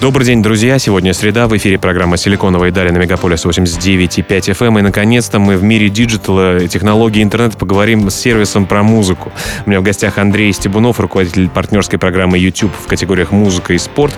Добрый день, друзья. Сегодня среда. В эфире программа «Силиконовая дали» на Мегаполис 89,5 FM. Эм. И, наконец-то, мы в мире digital а, технологий интернета поговорим с сервисом про музыку. У меня в гостях Андрей Стебунов, руководитель партнерской программы YouTube в категориях «Музыка и спорт»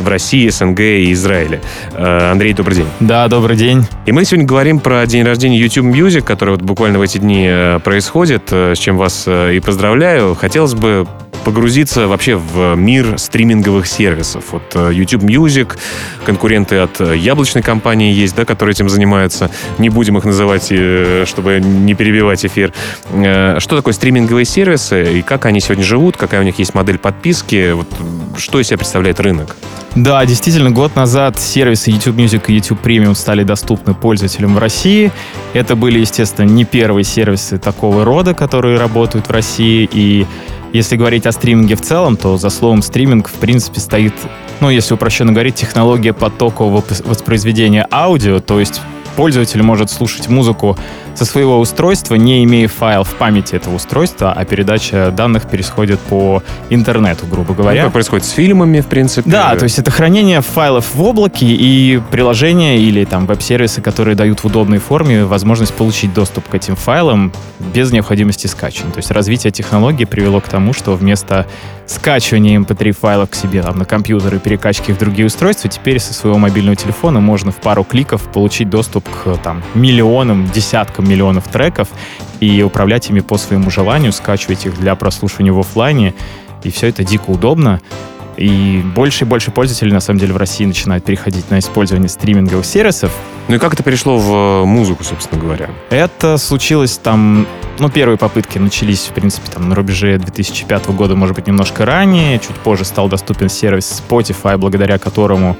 в России, СНГ и Израиле. Э, Андрей, добрый день. Да, добрый день. И мы сегодня говорим про день рождения YouTube Music, который вот буквально в эти дни э, происходит, э, с чем вас и поздравляю. Хотелось бы погрузиться вообще в мир стриминговых сервисов. Вот э, YouTube Music, конкуренты от э, яблочной компании есть, да, которые этим занимаются. Не будем их называть, э, чтобы не перебивать эфир. Что такое стриминговые сервисы и как они сегодня живут, какая у них есть модель подписки, вот, что из себя представляет рынок? Да, действительно, год назад сервисы YouTube Music и YouTube Premium стали доступны пользователям в России. Это были, естественно, не первые сервисы такого рода, которые работают в России, и если говорить о стриминге в целом, то за словом стриминг, в принципе, стоит, ну, если упрощенно говорить, технология потокового воспроизведения аудио, то есть пользователь может слушать музыку со своего устройства, не имея файл в памяти этого устройства, а передача данных происходит по интернету, грубо говоря. Ну, как происходит с фильмами, в принципе. Да, то есть это хранение файлов в облаке и приложения или там веб-сервисы, которые дают в удобной форме возможность получить доступ к этим файлам без необходимости скачивания. То есть развитие технологии привело к тому, что вместо скачивания MP3 файлов к себе там, на компьютер и перекачки в другие устройства, теперь со своего мобильного телефона можно в пару кликов получить доступ к там, миллионам, десяткам миллионов треков и управлять ими по своему желанию, скачивать их для прослушивания в офлайне. И все это дико удобно. И больше и больше пользователей, на самом деле, в России начинают переходить на использование стриминговых сервисов. Ну и как это перешло в э, музыку, собственно говоря? Это случилось там... Ну, первые попытки начались, в принципе, там на рубеже 2005 года, может быть, немножко ранее. Чуть позже стал доступен сервис Spotify, благодаря которому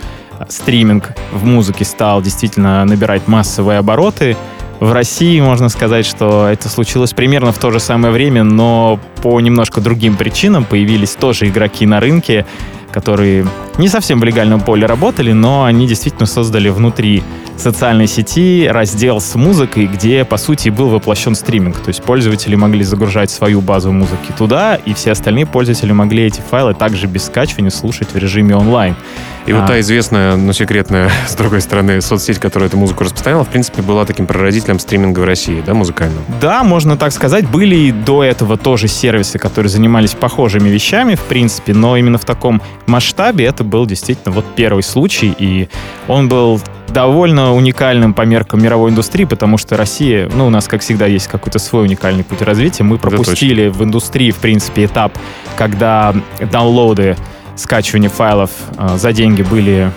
стриминг в музыке стал действительно набирать массовые обороты. В России можно сказать, что это случилось примерно в то же самое время, но по немножко другим причинам появились тоже игроки на рынке, которые не совсем в легальном поле работали, но они действительно создали внутри социальной сети раздел с музыкой, где, по сути, был воплощен стриминг. То есть пользователи могли загружать свою базу музыки туда, и все остальные пользователи могли эти файлы также без скачивания слушать в режиме онлайн. И а. вот та известная, но секретная, с другой стороны, соцсеть, которая эту музыку распространяла, в принципе, была таким прародителем стриминга в России, да, музыкального? Да, можно так сказать. Были и до этого тоже сервисы, которые занимались похожими вещами, в принципе, но именно в таком масштабе это был действительно вот первый случай, и он был довольно уникальным по меркам мировой индустрии, потому что Россия, ну, у нас, как всегда, есть какой-то свой уникальный путь развития. Мы пропустили в индустрии, в принципе, этап, когда даунлоды, скачивание файлов э, за деньги были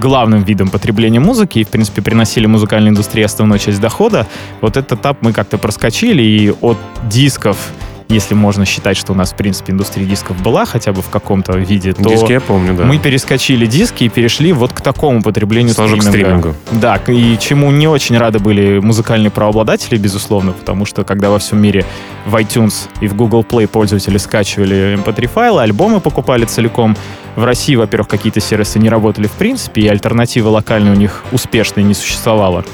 главным видом потребления музыки и, в принципе, приносили музыкальной индустрии основную часть дохода. Вот этот этап мы как-то проскочили, и от дисков если можно считать, что у нас, в принципе, индустрия дисков была хотя бы в каком-то виде, то диски я помню, да. мы перескочили диски и перешли вот к такому потреблению Сразу стриминга. к стримингу. Да, и чему не очень рады были музыкальные правообладатели, безусловно, потому что когда во всем мире в iTunes и в Google Play пользователи скачивали MP3 файлы, альбомы покупали целиком, в России, во-первых, какие-то сервисы не работали в принципе, и альтернативы локальной у них успешной не существовало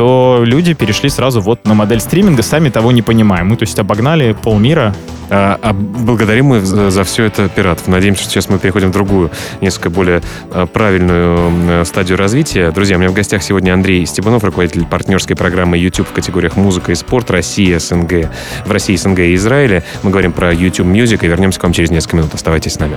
то люди перешли сразу вот на модель стриминга, сами того не понимая. Мы, то есть, обогнали полмира. А, а благодарим мы за, за все это пиратов. Надеемся, что сейчас мы переходим в другую, несколько более а, правильную а, стадию развития. Друзья, у меня в гостях сегодня Андрей Степанов, руководитель партнерской программы YouTube в категориях музыка и спорт Россия, СНГ. В России, СНГ и Израиле. Мы говорим про YouTube Music и вернемся к вам через несколько минут. Оставайтесь с нами.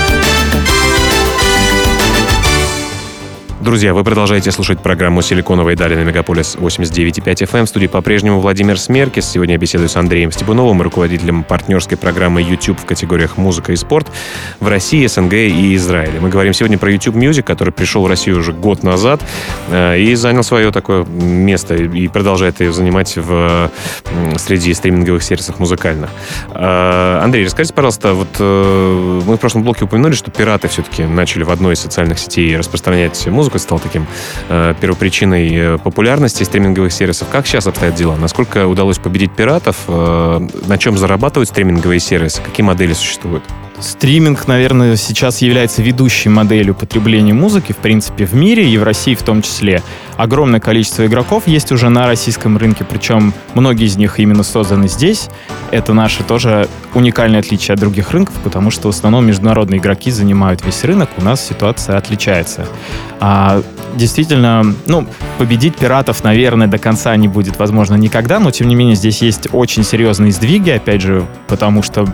Друзья, вы продолжаете слушать программу «Силиконовые дали» на Мегаполис 89.5 FM. Эм. В студии по-прежнему Владимир Смеркис. Сегодня я беседую с Андреем Степуновым, руководителем партнерской программы YouTube в категориях «Музыка и спорт» в России, СНГ и Израиле. Мы говорим сегодня про YouTube Music, который пришел в Россию уже год назад э, и занял свое такое место и продолжает ее занимать в, среди стриминговых сервисов музыкальных. Э, Андрей, расскажите, пожалуйста, вот э, мы в прошлом блоке упомянули, что пираты все-таки начали в одной из социальных сетей распространять музыку, музыка стал таким э, первопричиной э, популярности стриминговых сервисов. Как сейчас обстоят дела? Насколько удалось победить пиратов? Э, на чем зарабатывают стриминговые сервисы? Какие модели существуют? Стриминг, наверное, сейчас является ведущей моделью потребления музыки, в принципе, в мире и в России в том числе. Огромное количество игроков есть уже на российском рынке, причем многие из них именно созданы здесь. Это наше тоже уникальное отличие от других рынков, потому что в основном международные игроки занимают весь рынок, у нас ситуация отличается. А, действительно, ну, победить пиратов, наверное, до конца не будет возможно никогда, но тем не менее здесь есть очень серьезные сдвиги, опять же, потому что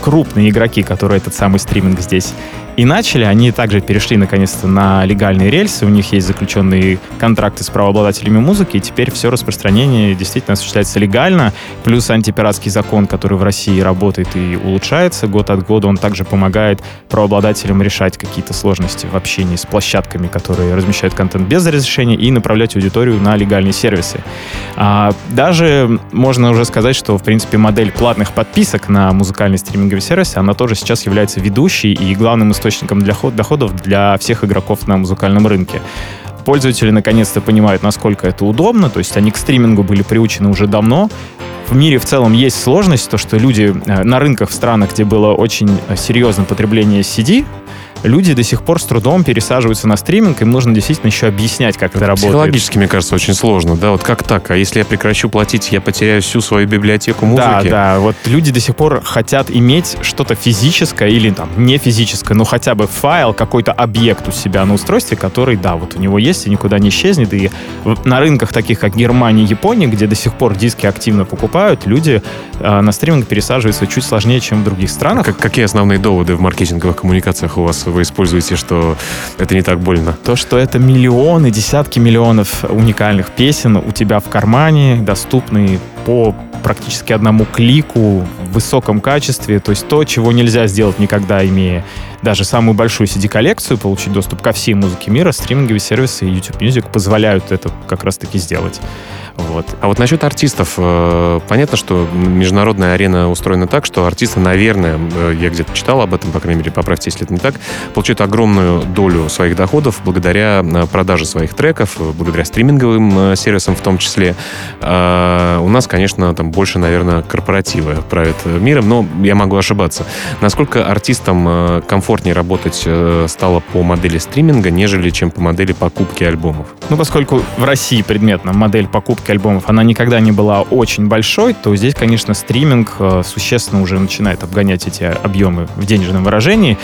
крупные игроки, которые этот самый стриминг здесь и начали, они также перешли наконец-то на легальные рельсы, у них есть заключенные контракты с правообладателями музыки, и теперь все распространение действительно осуществляется легально, плюс антипиратский закон, который в России работает и улучшается год от года, он также помогает правообладателям решать какие-то сложности в общении с площадками, которые размещают контент без разрешения, и направлять аудиторию на легальные сервисы. А, даже можно уже сказать, что, в принципе, модель платных подписок на музыкальные стриминговые сервисы, она тоже сейчас является ведущей и главным источником для доходов для всех игроков на музыкальном рынке пользователи наконец-то понимают, насколько это удобно, то есть они к стримингу были приучены уже давно. В мире в целом есть сложность, то что люди э, на рынках в странах, где было очень э, серьезное потребление CD, люди до сих пор с трудом пересаживаются на стриминг, им нужно действительно еще объяснять, как это работает. Психологически, мне кажется, очень сложно, да, вот как так? А если я прекращу платить, я потеряю всю свою библиотеку музыки? Да, да, вот люди до сих пор хотят иметь что-то физическое или там не физическое, но хотя бы файл, какой-то объект у себя на устройстве, который, да, вот у него есть и никуда не исчезнет, и на рынках таких, как Германия и Япония, где до сих пор диски активно покупают, люди э, на стриминг пересаживаются чуть сложнее, чем в других странах. Как, какие основные доводы в маркетинговых коммуникациях у вас вы используете, что это не так больно? То, что это миллионы, десятки миллионов уникальных песен у тебя в кармане, доступные по практически одному клику в высоком качестве, то есть то, чего нельзя сделать никогда, имея даже самую большую CD-коллекцию, получить доступ ко всей музыке мира, стриминговые сервисы и YouTube Music позволяют это как раз-таки сделать. Вот. А вот насчет артистов. Э, понятно, что международная арена устроена так, что артисты, наверное, э, я где-то читал об этом, по крайней мере, поправьте, если это не так, получают огромную долю своих доходов благодаря э, продаже своих треков, благодаря стриминговым сервисам в том числе. А у нас, конечно, там больше, наверное, корпоративы правят миром, но я могу ошибаться. Насколько артистам комфортнее работать стало по модели стриминга, нежели чем по модели покупки альбомов? Ну, поскольку в России предметно модель покупки альбомов, она никогда не была очень большой, то здесь, конечно, стриминг э, существенно уже начинает обгонять эти объемы в денежном выражении.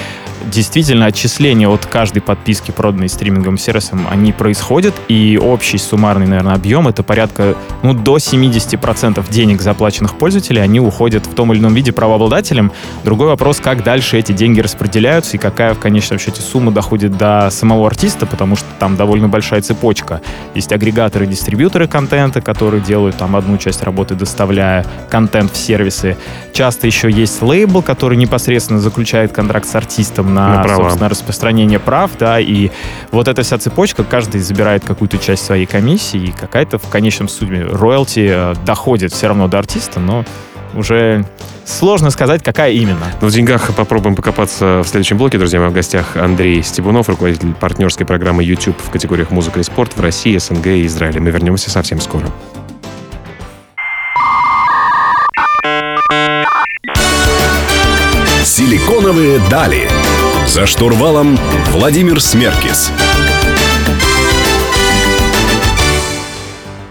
Действительно, отчисления от каждой подписки, проданной стриминговым сервисом, они происходят, и общий суммарный, наверное, объем это порядка, ну, до 70% денег, заплаченных пользователей, они уходят в том или ином виде правообладателям. Другой вопрос, как дальше эти деньги распределяются и какая в конечном счете сумма доходит до самого артиста, потому что там довольно большая цепочка. Есть агрегаторы, дистрибьюторы контента, которые делают там одну часть работы, доставляя контент в сервисы. Часто еще есть лейбл, который непосредственно заключает контракт с артистом на, на собственно, распространение прав, да, и вот эта вся цепочка, каждый забирает какую-то часть своей комиссии, и какая-то в конечном суде роялти э, доходит все равно до артиста, но уже сложно сказать, какая именно. Но в деньгах попробуем покопаться в следующем блоке. Друзья мои, в гостях Андрей Стебунов, руководитель партнерской программы YouTube в категориях музыка и спорт в России, СНГ и Израиле. Мы вернемся совсем скоро. Силиконовые дали. За штурвалом Владимир Смеркис.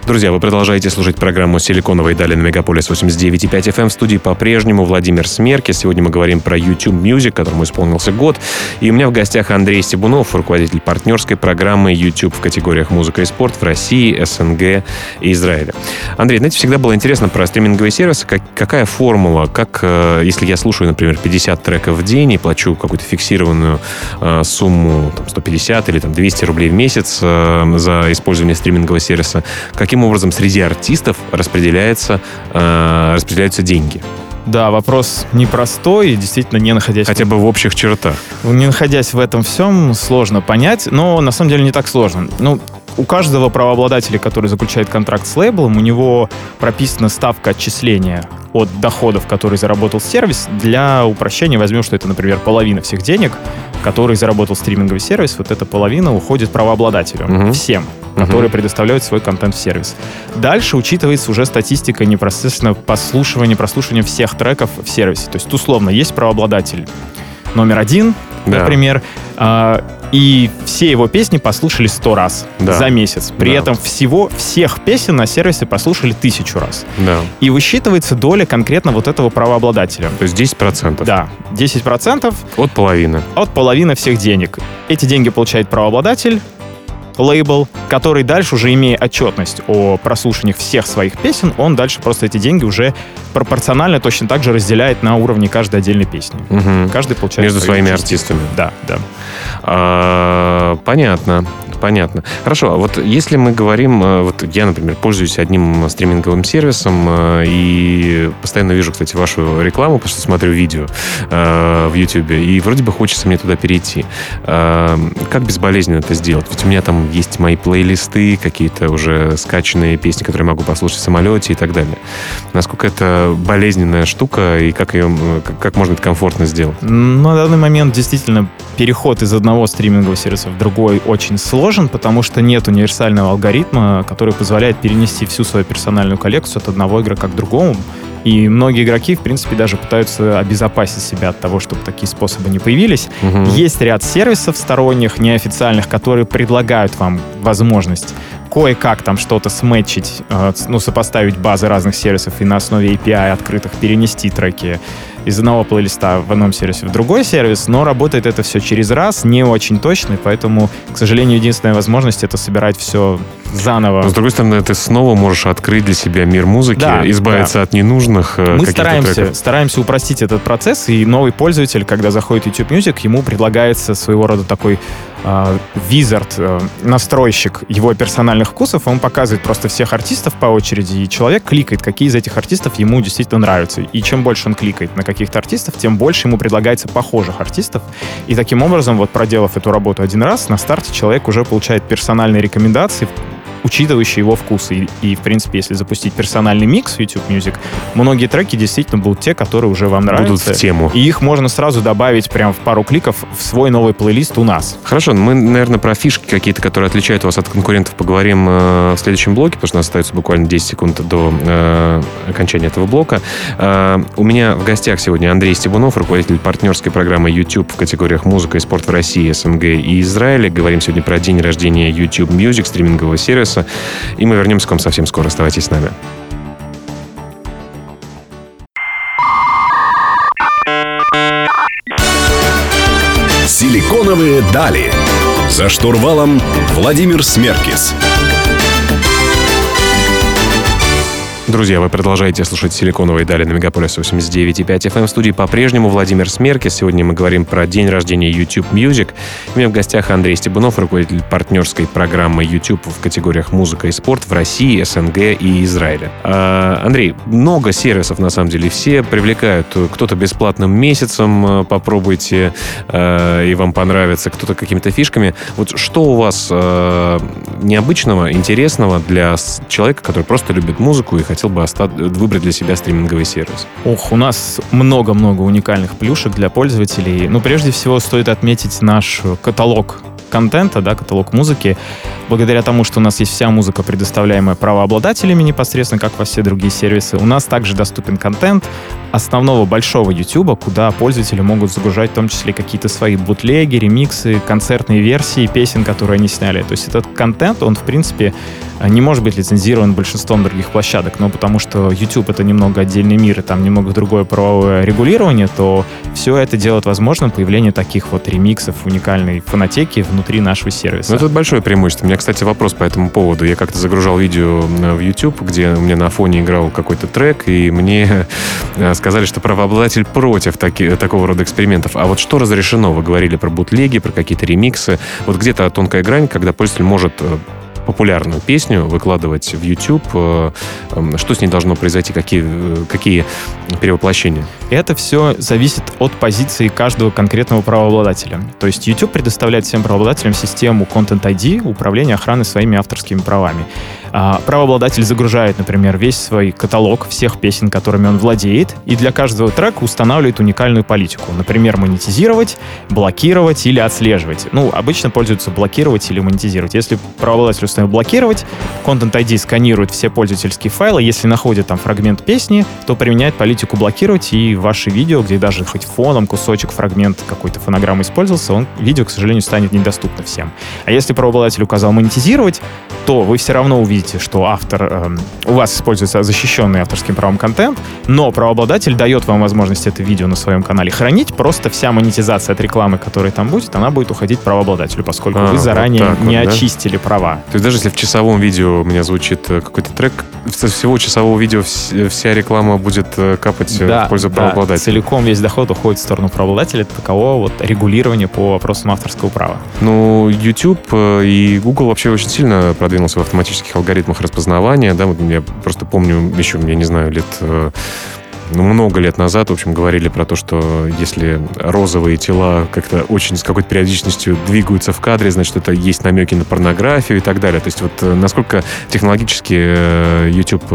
Друзья, вы продолжаете слушать программу «Силиконовые дали» на Мегаполис 89.5 FM. В студии по-прежнему Владимир Смерки. Сегодня мы говорим про YouTube Music, которому исполнился год. И у меня в гостях Андрей Стебунов, руководитель партнерской программы YouTube в категориях музыка и спорт в России, СНГ и Израиле. Андрей, знаете, всегда было интересно про стриминговые сервисы. Как, какая формула? Как, э, если я слушаю, например, 50 треков в день и плачу какую-то фиксированную э, сумму, там, 150 или там, 200 рублей в месяц э, за использование стримингового сервиса, каким каким образом среди артистов распределяется, э, распределяются деньги? Да, вопрос непростой, и действительно не находясь... Хотя бы в общих чертах. Не находясь в этом всем, сложно понять, но на самом деле не так сложно. Ну, у каждого правообладателя, который заключает контракт с лейблом, у него прописана ставка отчисления от доходов, которые заработал сервис. Для упрощения возьмем, что это, например, половина всех денег, которые заработал стриминговый сервис. Вот эта половина уходит правообладателю. Мгм. Всем которые предоставляют свой контент в сервис. Дальше учитывается уже статистика непосредственно прослушивания, прослушивания всех треков в сервисе. То есть, условно, есть правообладатель номер один, Да. например, а, и все его песни послушали сто раз Да. за месяц. При Да. этом всего всех песен на сервисе послушали тысячу раз. Да. И высчитывается доля конкретно вот этого правообладателя. То есть 10% Да, 10% от половины. от половины всех денег. Эти деньги получает правообладатель, лейбл, который дальше уже имея отчетность о прослушиваниях всех своих песен, он дальше просто эти деньги уже пропорционально точно так же разделяет на уровне каждой отдельной песни. Мгм. Каждый получает Между своими артистами. Да, да. А, понятно, понятно. Хорошо, а вот если мы говорим, э, вот я, например, пользуюсь одним стриминговым сервисом э, и постоянно вижу, кстати, вашу рекламу, потому что смотрю видео э, в YouTube, и вроде бы хочется мне туда перейти. Как безболезненно это сделать? Ведь у меня там есть мои плейлисты, какие-то уже скачанные песни, которые могу послушать в самолете и так далее. Насколько это болезненная штука и как ее, как- можно это комфортно сделать? На данный момент действительно переход из одного стримингового сервиса в другой очень сложен, потому что нет универсального алгоритма, который позволяет перенести всю свою персональную коллекцию от одного игрока к другому. И многие игроки, в принципе, даже пытаются обезопасить себя от того, чтобы такие способы не появились. Мгм. Есть ряд сервисов сторонних, неофициальных, которые предлагают вам возможность кое-как там что-то сметчить, э, ну, сопоставить базы разных сервисов и на основе API открытых перенести треки из одного плейлиста в одном сервисе в другой сервис, но работает это все через раз, не очень точно, и поэтому, к сожалению, единственная возможность это собирать все заново. Но, с другой стороны, ты снова можешь открыть для себя мир музыки, Да, избавиться от ненужных э, Мы стараемся, треков. стараемся упростить этот процесс, и новый пользователь, когда заходит YouTube Music, ему предлагается своего рода такой визард, э, настройщик его персональных вкусов, он показывает просто всех артистов по очереди, и человек кликает, какие из этих артистов ему действительно нравятся. И чем больше он кликает на каких-то артистов, тем больше ему предлагается похожих артистов. И таким образом, вот проделав эту работу один раз, на старте человек уже получает персональные рекомендации, учитывающие его вкусы. И, и, в принципе, если запустить персональный микс YouTube Music, многие треки действительно будут те, которые уже вам Будут нравятся. в тему. И их можно сразу добавить прям в пару кликов в свой новый плейлист у нас. Хорошо, мы, наверное, про фишки какие-то, которые отличают вас от конкурентов, поговорим э, в следующем блоке, потому что у нас остается буквально 10 секунд до э, окончания этого блока. Э, у меня в гостях сегодня Андрей Стебунов, руководитель партнерской программы YouTube в категориях музыка и спорт в России, СНГ и Израиле. Говорим сегодня про день рождения YouTube Music, стримингового сервиса. И мы вернемся к вам совсем скоро. Оставайтесь с нами. Силиконовые дали. За штурвалом Владимир Смеркис. Друзья, вы продолжаете слушать «Силиконовые дали» на Мегаполис 89.5 FM. В студии по-прежнему Владимир Смеркис. Сегодня мы говорим про день рождения YouTube Music. У меня в гостях Андрей Стебунов, руководитель партнерской программы YouTube в категориях музыка и спорт в России, СНГ и Израиле. А, Андрей, много сервисов, на самом деле, все привлекают. Кто-то бесплатным месяцем э, попробуйте, э, и вам понравится, кто-то какими-то фишками. Вот что у вас э, необычного, интересного для человека, который просто любит музыку и хотел бы оста- выбрать для себя стриминговый сервис? Ох, у нас много-много уникальных плюшек для пользователей. Ну, прежде всего, стоит отметить наш каталог контента, да, каталог музыки. Благодаря тому, что у нас есть вся музыка, предоставляемая правообладателями непосредственно, как во все другие сервисы, у нас также доступен контент основного большого YouTube, куда пользователи могут загружать в том числе какие-то свои бутлеги, ремиксы, концертные версии песен, которые они сняли. То есть этот контент, он, в принципе, не может быть лицензирован большинством других площадок, но потому что YouTube — это немного отдельный мир, и там немного другое правовое регулирование, то все это делает возможным появление таких вот ремиксов уникальной фонотеки внутри нашего сервиса. Ну, это большое преимущество. Меня, кстати, вопрос по этому поводу. Я как-то загружал видео в YouTube, где у меня на фоне играл какой-то трек, и мне э, сказали, что правообладатель против таки- такого рода экспериментов. А вот что разрешено? Вы говорили про бутлеги, про какие-то ремиксы. Вот где-то тонкая грань, когда пользователь может э, популярную песню выкладывать в YouTube, э, эм, что с ней должно произойти, какие, э, какие перевоплощения? Это все зависит от позиции каждого конкретного правообладателя. То есть YouTube предоставляет всем правообладателям систему Content ID управления охраной своими авторскими правами. А, правообладатель загружает, например, весь свой каталог всех песен, которыми он владеет, и для каждого трека устанавливает уникальную политику. Например, монетизировать, блокировать или отслеживать. Ну, обычно пользуются блокировать или монетизировать. Если правообладатель установил блокировать, Content ID сканирует все пользовательские файлы. Если находит там фрагмент песни, то применяет политику блокировать, и ваши видео, где даже хоть фоном кусочек, фрагмент какой-то фонограммы использовался, он, видео, к сожалению, станет недоступно всем. А если правообладатель указал монетизировать, то вы все равно увидите видите, что автор, э, у вас используется защищенный авторским правом контент, но правообладатель дает вам возможность это видео на своем канале хранить, просто вся монетизация от рекламы, которая там будет, она будет уходить правообладателю, поскольку а, вы заранее вот не вот, очистили да? права. То есть даже если в часовом видео у меня звучит э, какой-то трек, со всего часового видео вся реклама будет э, капать э, да, в пользу правообладателя. Да, целиком весь доход уходит в сторону правообладателя, таково вот регулирование по вопросам авторского права. Ну, YouTube и Google вообще очень сильно продвинулся в автоматических алгоритмах алгоритмах распознавания, да, вот я просто помню еще, я не знаю, лет э, ну, много лет назад, в общем, говорили про то, что если розовые тела как-то очень с какой-то периодичностью двигаются в кадре, значит, это есть намеки на порнографию и так далее. То есть вот э, насколько технологически э, YouTube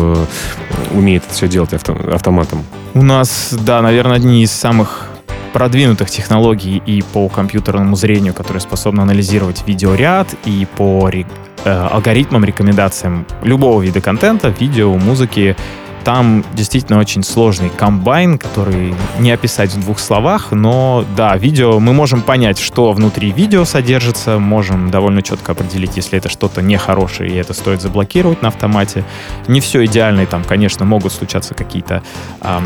умеет это все делать автоматом? У нас, да, наверное, одни из самых продвинутых технологий и по компьютерному зрению, которые способны анализировать видеоряд, и по Э, алгоритмам, рекомендациям любого вида контента, видео, музыки. Там действительно очень сложный комбайн, который не описать в двух словах, но да, видео, мы можем понять, что внутри видео содержится, можем довольно четко определить, если это что-то нехорошее, и это стоит заблокировать на автомате. Не все идеально, и там, конечно, могут случаться какие-то э,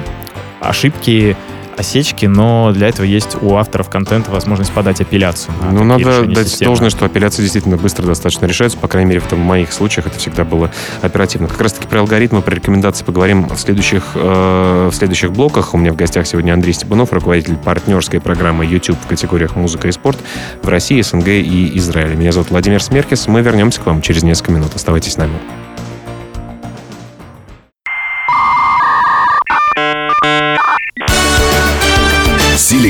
ошибки, осечки, но для этого есть у авторов контента возможность подать апелляцию. ну, надо дать системы. должное, что апелляции действительно быстро достаточно решаются. По крайней мере, в, там, в моих случаях это всегда было оперативно. Как раз-таки про алгоритмы, про рекомендации поговорим в следующих, э, в следующих блоках. У меня в гостях сегодня Андрей Стебунов, руководитель партнерской программы YouTube в категориях музыка и спорт в России, СНГ и Израиле. Меня зовут Владимир Смеркис. Мы вернемся к вам через несколько минут. Оставайтесь с нами.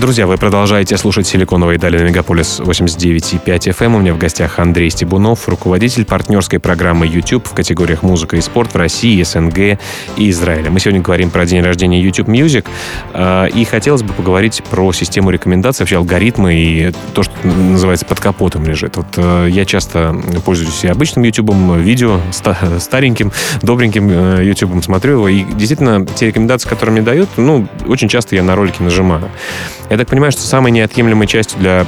Друзья, вы продолжаете слушать «Силиконовые дали» на Мегаполис 89,5 FM. У меня в гостях Андрей Стебунов, руководитель партнерской программы YouTube в категориях «Музыка и спорт» в России, СНГ и Израиле. Мы сегодня говорим про день рождения YouTube Music. А, и хотелось бы поговорить про систему рекомендаций, вообще алгоритмы и то, что называется под капотом лежит. Вот э, я часто пользуюсь и обычным YouTube, видео, стареньким, добреньким э, YouTube смотрю его. И действительно, те рекомендации, которые мне дают, ну, очень часто я на ролики нажимаю. Я так понимаю, что самой неотъемлемой частью для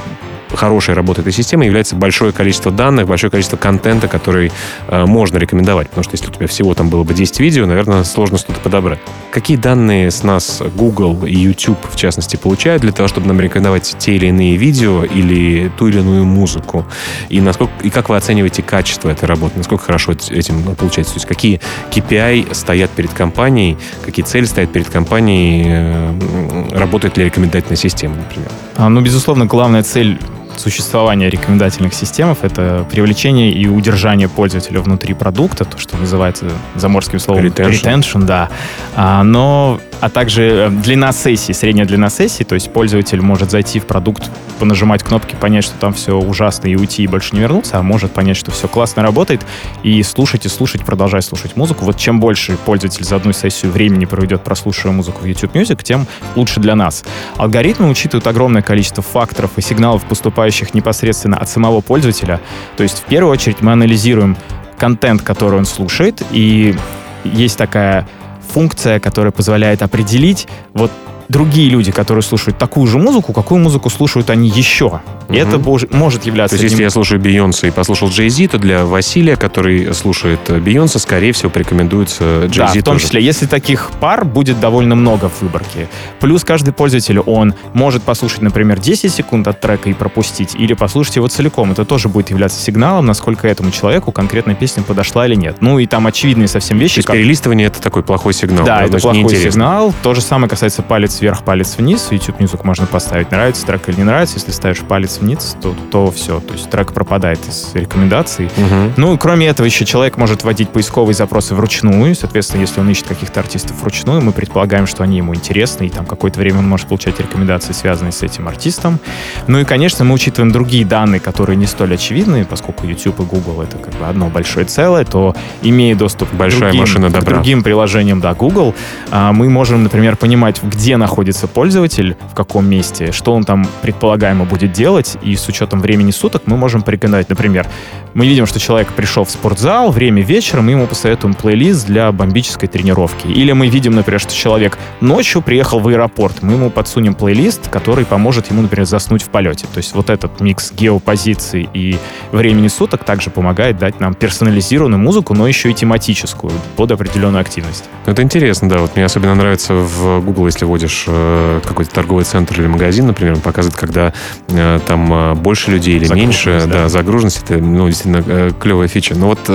хорошей работы этой системы является большое количество данных, большое количество контента, который э, можно рекомендовать. Потому что если у тебя всего там было бы 10 видео, наверное, сложно что-то подобрать. Какие данные с нас Google и YouTube, в частности, получают для того, чтобы нам рекомендовать те или иные видео или ту или иную музыку? И, насколько, и как вы оцениваете качество этой работы? Насколько хорошо этим получается? То есть какие KPI стоят перед компанией, какие цели стоят перед компанией, э, работает ли рекомендательная система, например? А, ну, безусловно, главная цель существования рекомендательных систем — это привлечение и удержание пользователя внутри продукта, то, что называется заморским словом retention, retention да. А, но а также э, длина сессии, средняя длина сессии, то есть пользователь может зайти в продукт, понажимать кнопки, понять, что там все ужасно и уйти и больше не вернуться, а может понять, что все классно работает и слушать и слушать, продолжать слушать музыку. Вот чем больше пользователь за одну сессию времени проведет, прослушивая музыку в YouTube Music, тем лучше для нас. Алгоритмы учитывают огромное количество факторов и сигналов, поступающих непосредственно от самого пользователя. То есть в первую очередь мы анализируем контент, который он слушает, и есть такая функция, которая позволяет определить вот другие люди, которые слушают такую же музыку, какую музыку слушают они еще. И это может являться... То есть, если я слушаю Бейонсе и послушал Джей Зи, то для Василия, который слушает э, Бейонсе, скорее всего, порекомендуется Джей Зи Да, в том тоже. числе, если таких пар будет довольно много в выборке. Плюс каждый пользователь, он может послушать, например, 10 секунд от трека и пропустить, или послушать его целиком. Это тоже будет являться сигналом, насколько этому человеку конкретная песня подошла или нет. Ну и там очевидные совсем вещи. То есть как... перелистывание — это такой плохой сигнал. Да, это плохой сигнал. То же самое касается палец палец вверх, палец вниз. YouTube Music можно поставить, нравится трек или не нравится. Если ставишь палец вниз, то, то все. То есть трек пропадает из рекомендаций. Мгм. Ну, кроме этого, еще человек может вводить поисковые запросы вручную. Соответственно, если он ищет каких-то артистов вручную, мы предполагаем, что они ему интересны, и там какое-то время он может получать рекомендации, связанные с этим артистом. Ну и, конечно, мы учитываем другие данные, которые не столь очевидны, поскольку YouTube и Google — это как бы одно большое целое, то, имея доступ к Большая другим, машина к добра. другим приложениям, да, Google, а, мы можем, например, понимать, где находится пользователь, в каком месте, что он там предполагаемо будет делать, и с учетом времени суток мы можем порекомендовать, например, мы видим, что человек пришел в спортзал, время вечера, мы ему посоветуем плейлист для бомбической тренировки. Или мы видим, например, что человек ночью приехал в аэропорт, мы ему подсунем плейлист, который поможет ему, например, заснуть в полете. То есть вот этот микс геопозиции и времени суток также помогает дать нам персонализированную музыку, но еще и тематическую под определенную активность. Это интересно, да. Вот мне особенно нравится в Google, если вводишь э, какой-то торговый центр или магазин, например, он показывает, когда э, там э, больше людей или Загруженность, меньше. да. Да, загруженность это ну, действительно клевая фича. Но вот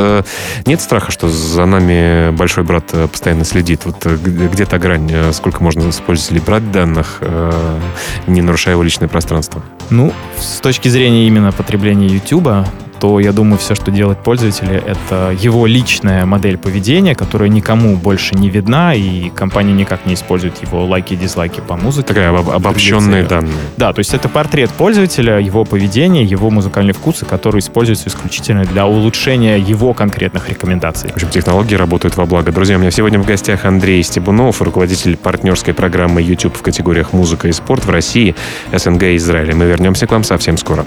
нет страха, что за нами большой брат постоянно следит. Вот где та грань, сколько можно с пользователей брать данных, не нарушая его личное пространство. Ну, с точки зрения именно потребления YouTube, то я думаю, все, что делает пользователь, это его личная модель поведения, которая никому больше не видна, и компания никак не использует его лайки и дизлайки по музыке. Такая обо- обобщенные данные. Да, то есть это портрет пользователя, его поведение, его музыкальные вкусы, которые используются исключительно для улучшения его конкретных рекомендаций. В общем, технологии работают во благо. Друзья, у меня сегодня в гостях Андрей Стебунов, руководитель партнерской программы YouTube в категориях музыка и спорт в России, СНГ и Израиле. Мы вернемся к вам совсем скоро.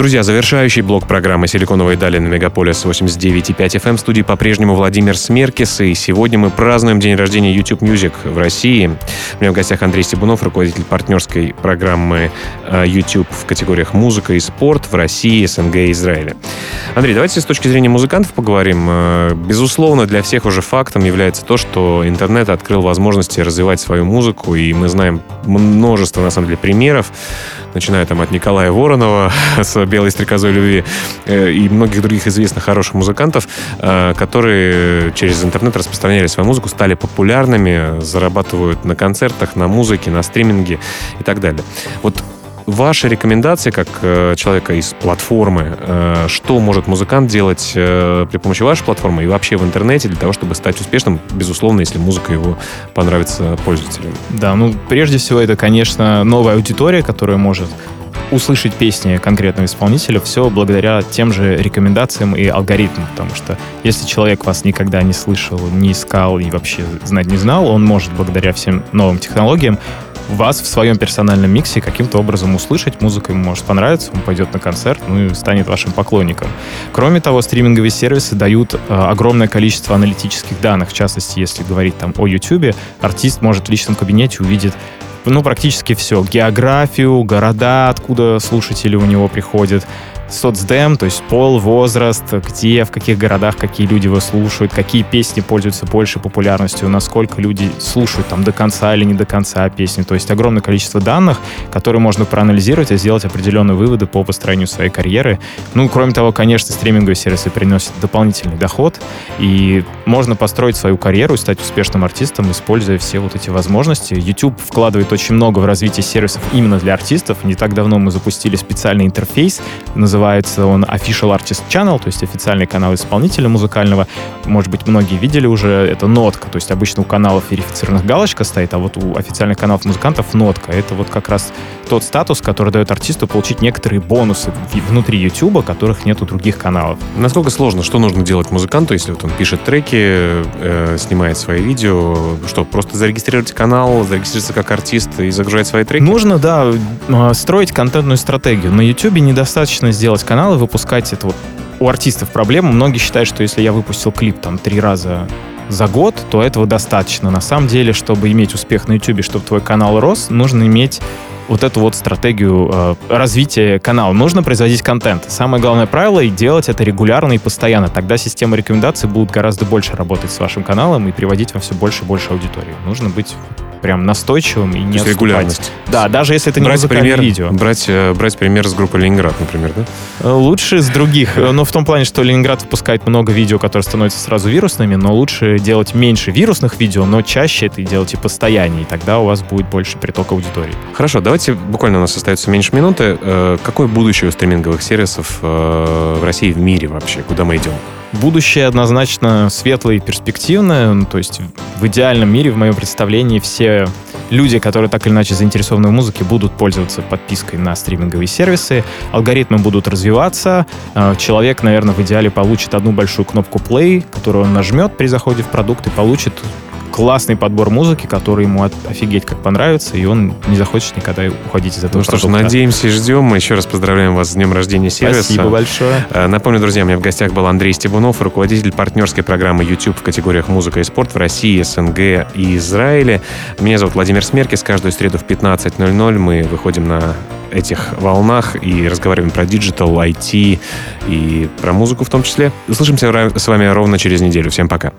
Друзья, завершающий блок программы «Силиконовые дали» на Мегаполис 89.5 FM. В студии по-прежнему Владимир Смеркис. И сегодня мы празднуем день рождения YouTube Music в России. У меня в гостях Андрей Стебунов, руководитель партнерской программы э, YouTube в категориях музыка и спорт в России, СНГ и Израиле. Андрей, давайте с точки зрения музыкантов поговорим. Э, Безусловно, для всех уже фактом является то, что интернет открыл возможности развивать свою музыку, и мы знаем множество, на самом деле, примеров, начиная там от Николая Воронова «Белой стрекозой любви» э, и многих других известных хороших музыкантов, э, которые через интернет распространяли свою музыку, стали популярными, зарабатывают на концертах, на музыке, на стриминге и так далее. Вот Ваши рекомендации как э, человека из платформы, что может музыкант делать при помощи вашей платформы и вообще в интернете для того, чтобы стать успешным, безусловно, если музыка его понравится пользователям? Да, ну, прежде всего, это, конечно, новая аудитория, которая может услышать песни конкретного исполнителя, все благодаря тем же рекомендациям и алгоритмам, потому что если человек вас никогда не слышал, не искал и вообще знать не знал, он может благодаря всем новым технологиям вас в своем персональном миксе каким-то образом услышать, музыка ему может понравиться, он пойдет на концерт, ну и станет вашим поклонником. Кроме того, стриминговые сервисы дают э, огромное количество аналитических данных, в частности, если говорить там о YouTube, артист может в личном кабинете увидеть ну, практически все. Географию, города, откуда слушатели у него приходят, соцдем, то есть пол, возраст, где, в каких городах какие люди его слушают, какие песни пользуются большей популярностью, насколько люди слушают там до конца или не до конца песни. То есть огромное количество данных, которые можно проанализировать и сделать определенные выводы по построению своей карьеры. Ну, кроме того, конечно, стриминговые сервисы приносят дополнительный доход, и можно построить свою карьеру и стать успешным артистом, используя все вот эти возможности. YouTube вкладывает очень много в развитие сервисов именно для артистов. Не так давно мы запустили специальный интерфейс, называется он Official Artist Channel, то есть официальный канал исполнителя музыкального. Может быть, многие видели уже, это нотка, то есть обычно у каналов верифицированных галочка стоит, а вот у официальных каналов музыкантов нотка. Это вот как раз тот статус, который дает артисту получить некоторые бонусы внутри YouTube, которых нет у других каналов. Насколько сложно? Что нужно делать музыканту, если вот он пишет треки, э, снимает свои видео? Что, просто зарегистрировать канал, зарегистрироваться как артист и загружать свои треки? Нужно, да, э, строить контентную стратегию. На YouTube недостаточно сделать канал и выпускать это вот. У артистов проблема. Многие считают, что если я выпустил клип там три раза за год, то этого достаточно. На самом деле, чтобы иметь успех на YouTube, чтобы твой канал рос, нужно иметь вот эту вот стратегию э, развития канала. Нужно производить контент. Самое главное правило — и делать это регулярно и постоянно. Тогда система рекомендаций будет гораздо больше работать с вашим каналом и приводить вам все больше и больше аудитории. Нужно быть прям настойчивым и не То есть регулярность. Да, даже если это не брать пример, видео. Брать, э, брать пример с группы Ленинград, например, да? Э, Лучше с других. Э, Но в том плане, что Ленинград выпускает много видео, которые становятся сразу вирусными, но лучше делать меньше вирусных видео, но чаще это делать и постояннее, и тогда у вас будет больше приток аудитории. Хорошо, давайте буквально у нас остается меньше минуты. Какое будущее у стриминговых сервисов в России и в мире вообще? Куда мы идем? Будущее однозначно светлое и перспективное. Ну, то есть в идеальном мире, в моем представлении, все люди, которые так или иначе заинтересованы в музыке, будут пользоваться подпиской на стриминговые сервисы. Алгоритмы будут развиваться. Э, Человек, наверное, в идеале получит одну большую кнопку play, которую он нажмет при заходе в продукт и получит классный подбор музыки, который ему от- офигеть как понравится, и он не захочет никогда уходить из этого Ну что ж, продукта. надеемся и ждем. Мы еще раз поздравляем вас с днем рождения сервиса. Спасибо большое. Э, Напомню, друзья, у меня в гостях был Андрей Стебунов, руководитель партнерской программы YouTube в категориях музыка и спорт в России, СНГ и Израиле. Меня зовут Владимир Смеркис. Каждую среду в 15.00 мы выходим на этих волнах и разговариваем про digital, IT и про музыку в том числе. Услышимся с вами ровно через неделю. Всем пока.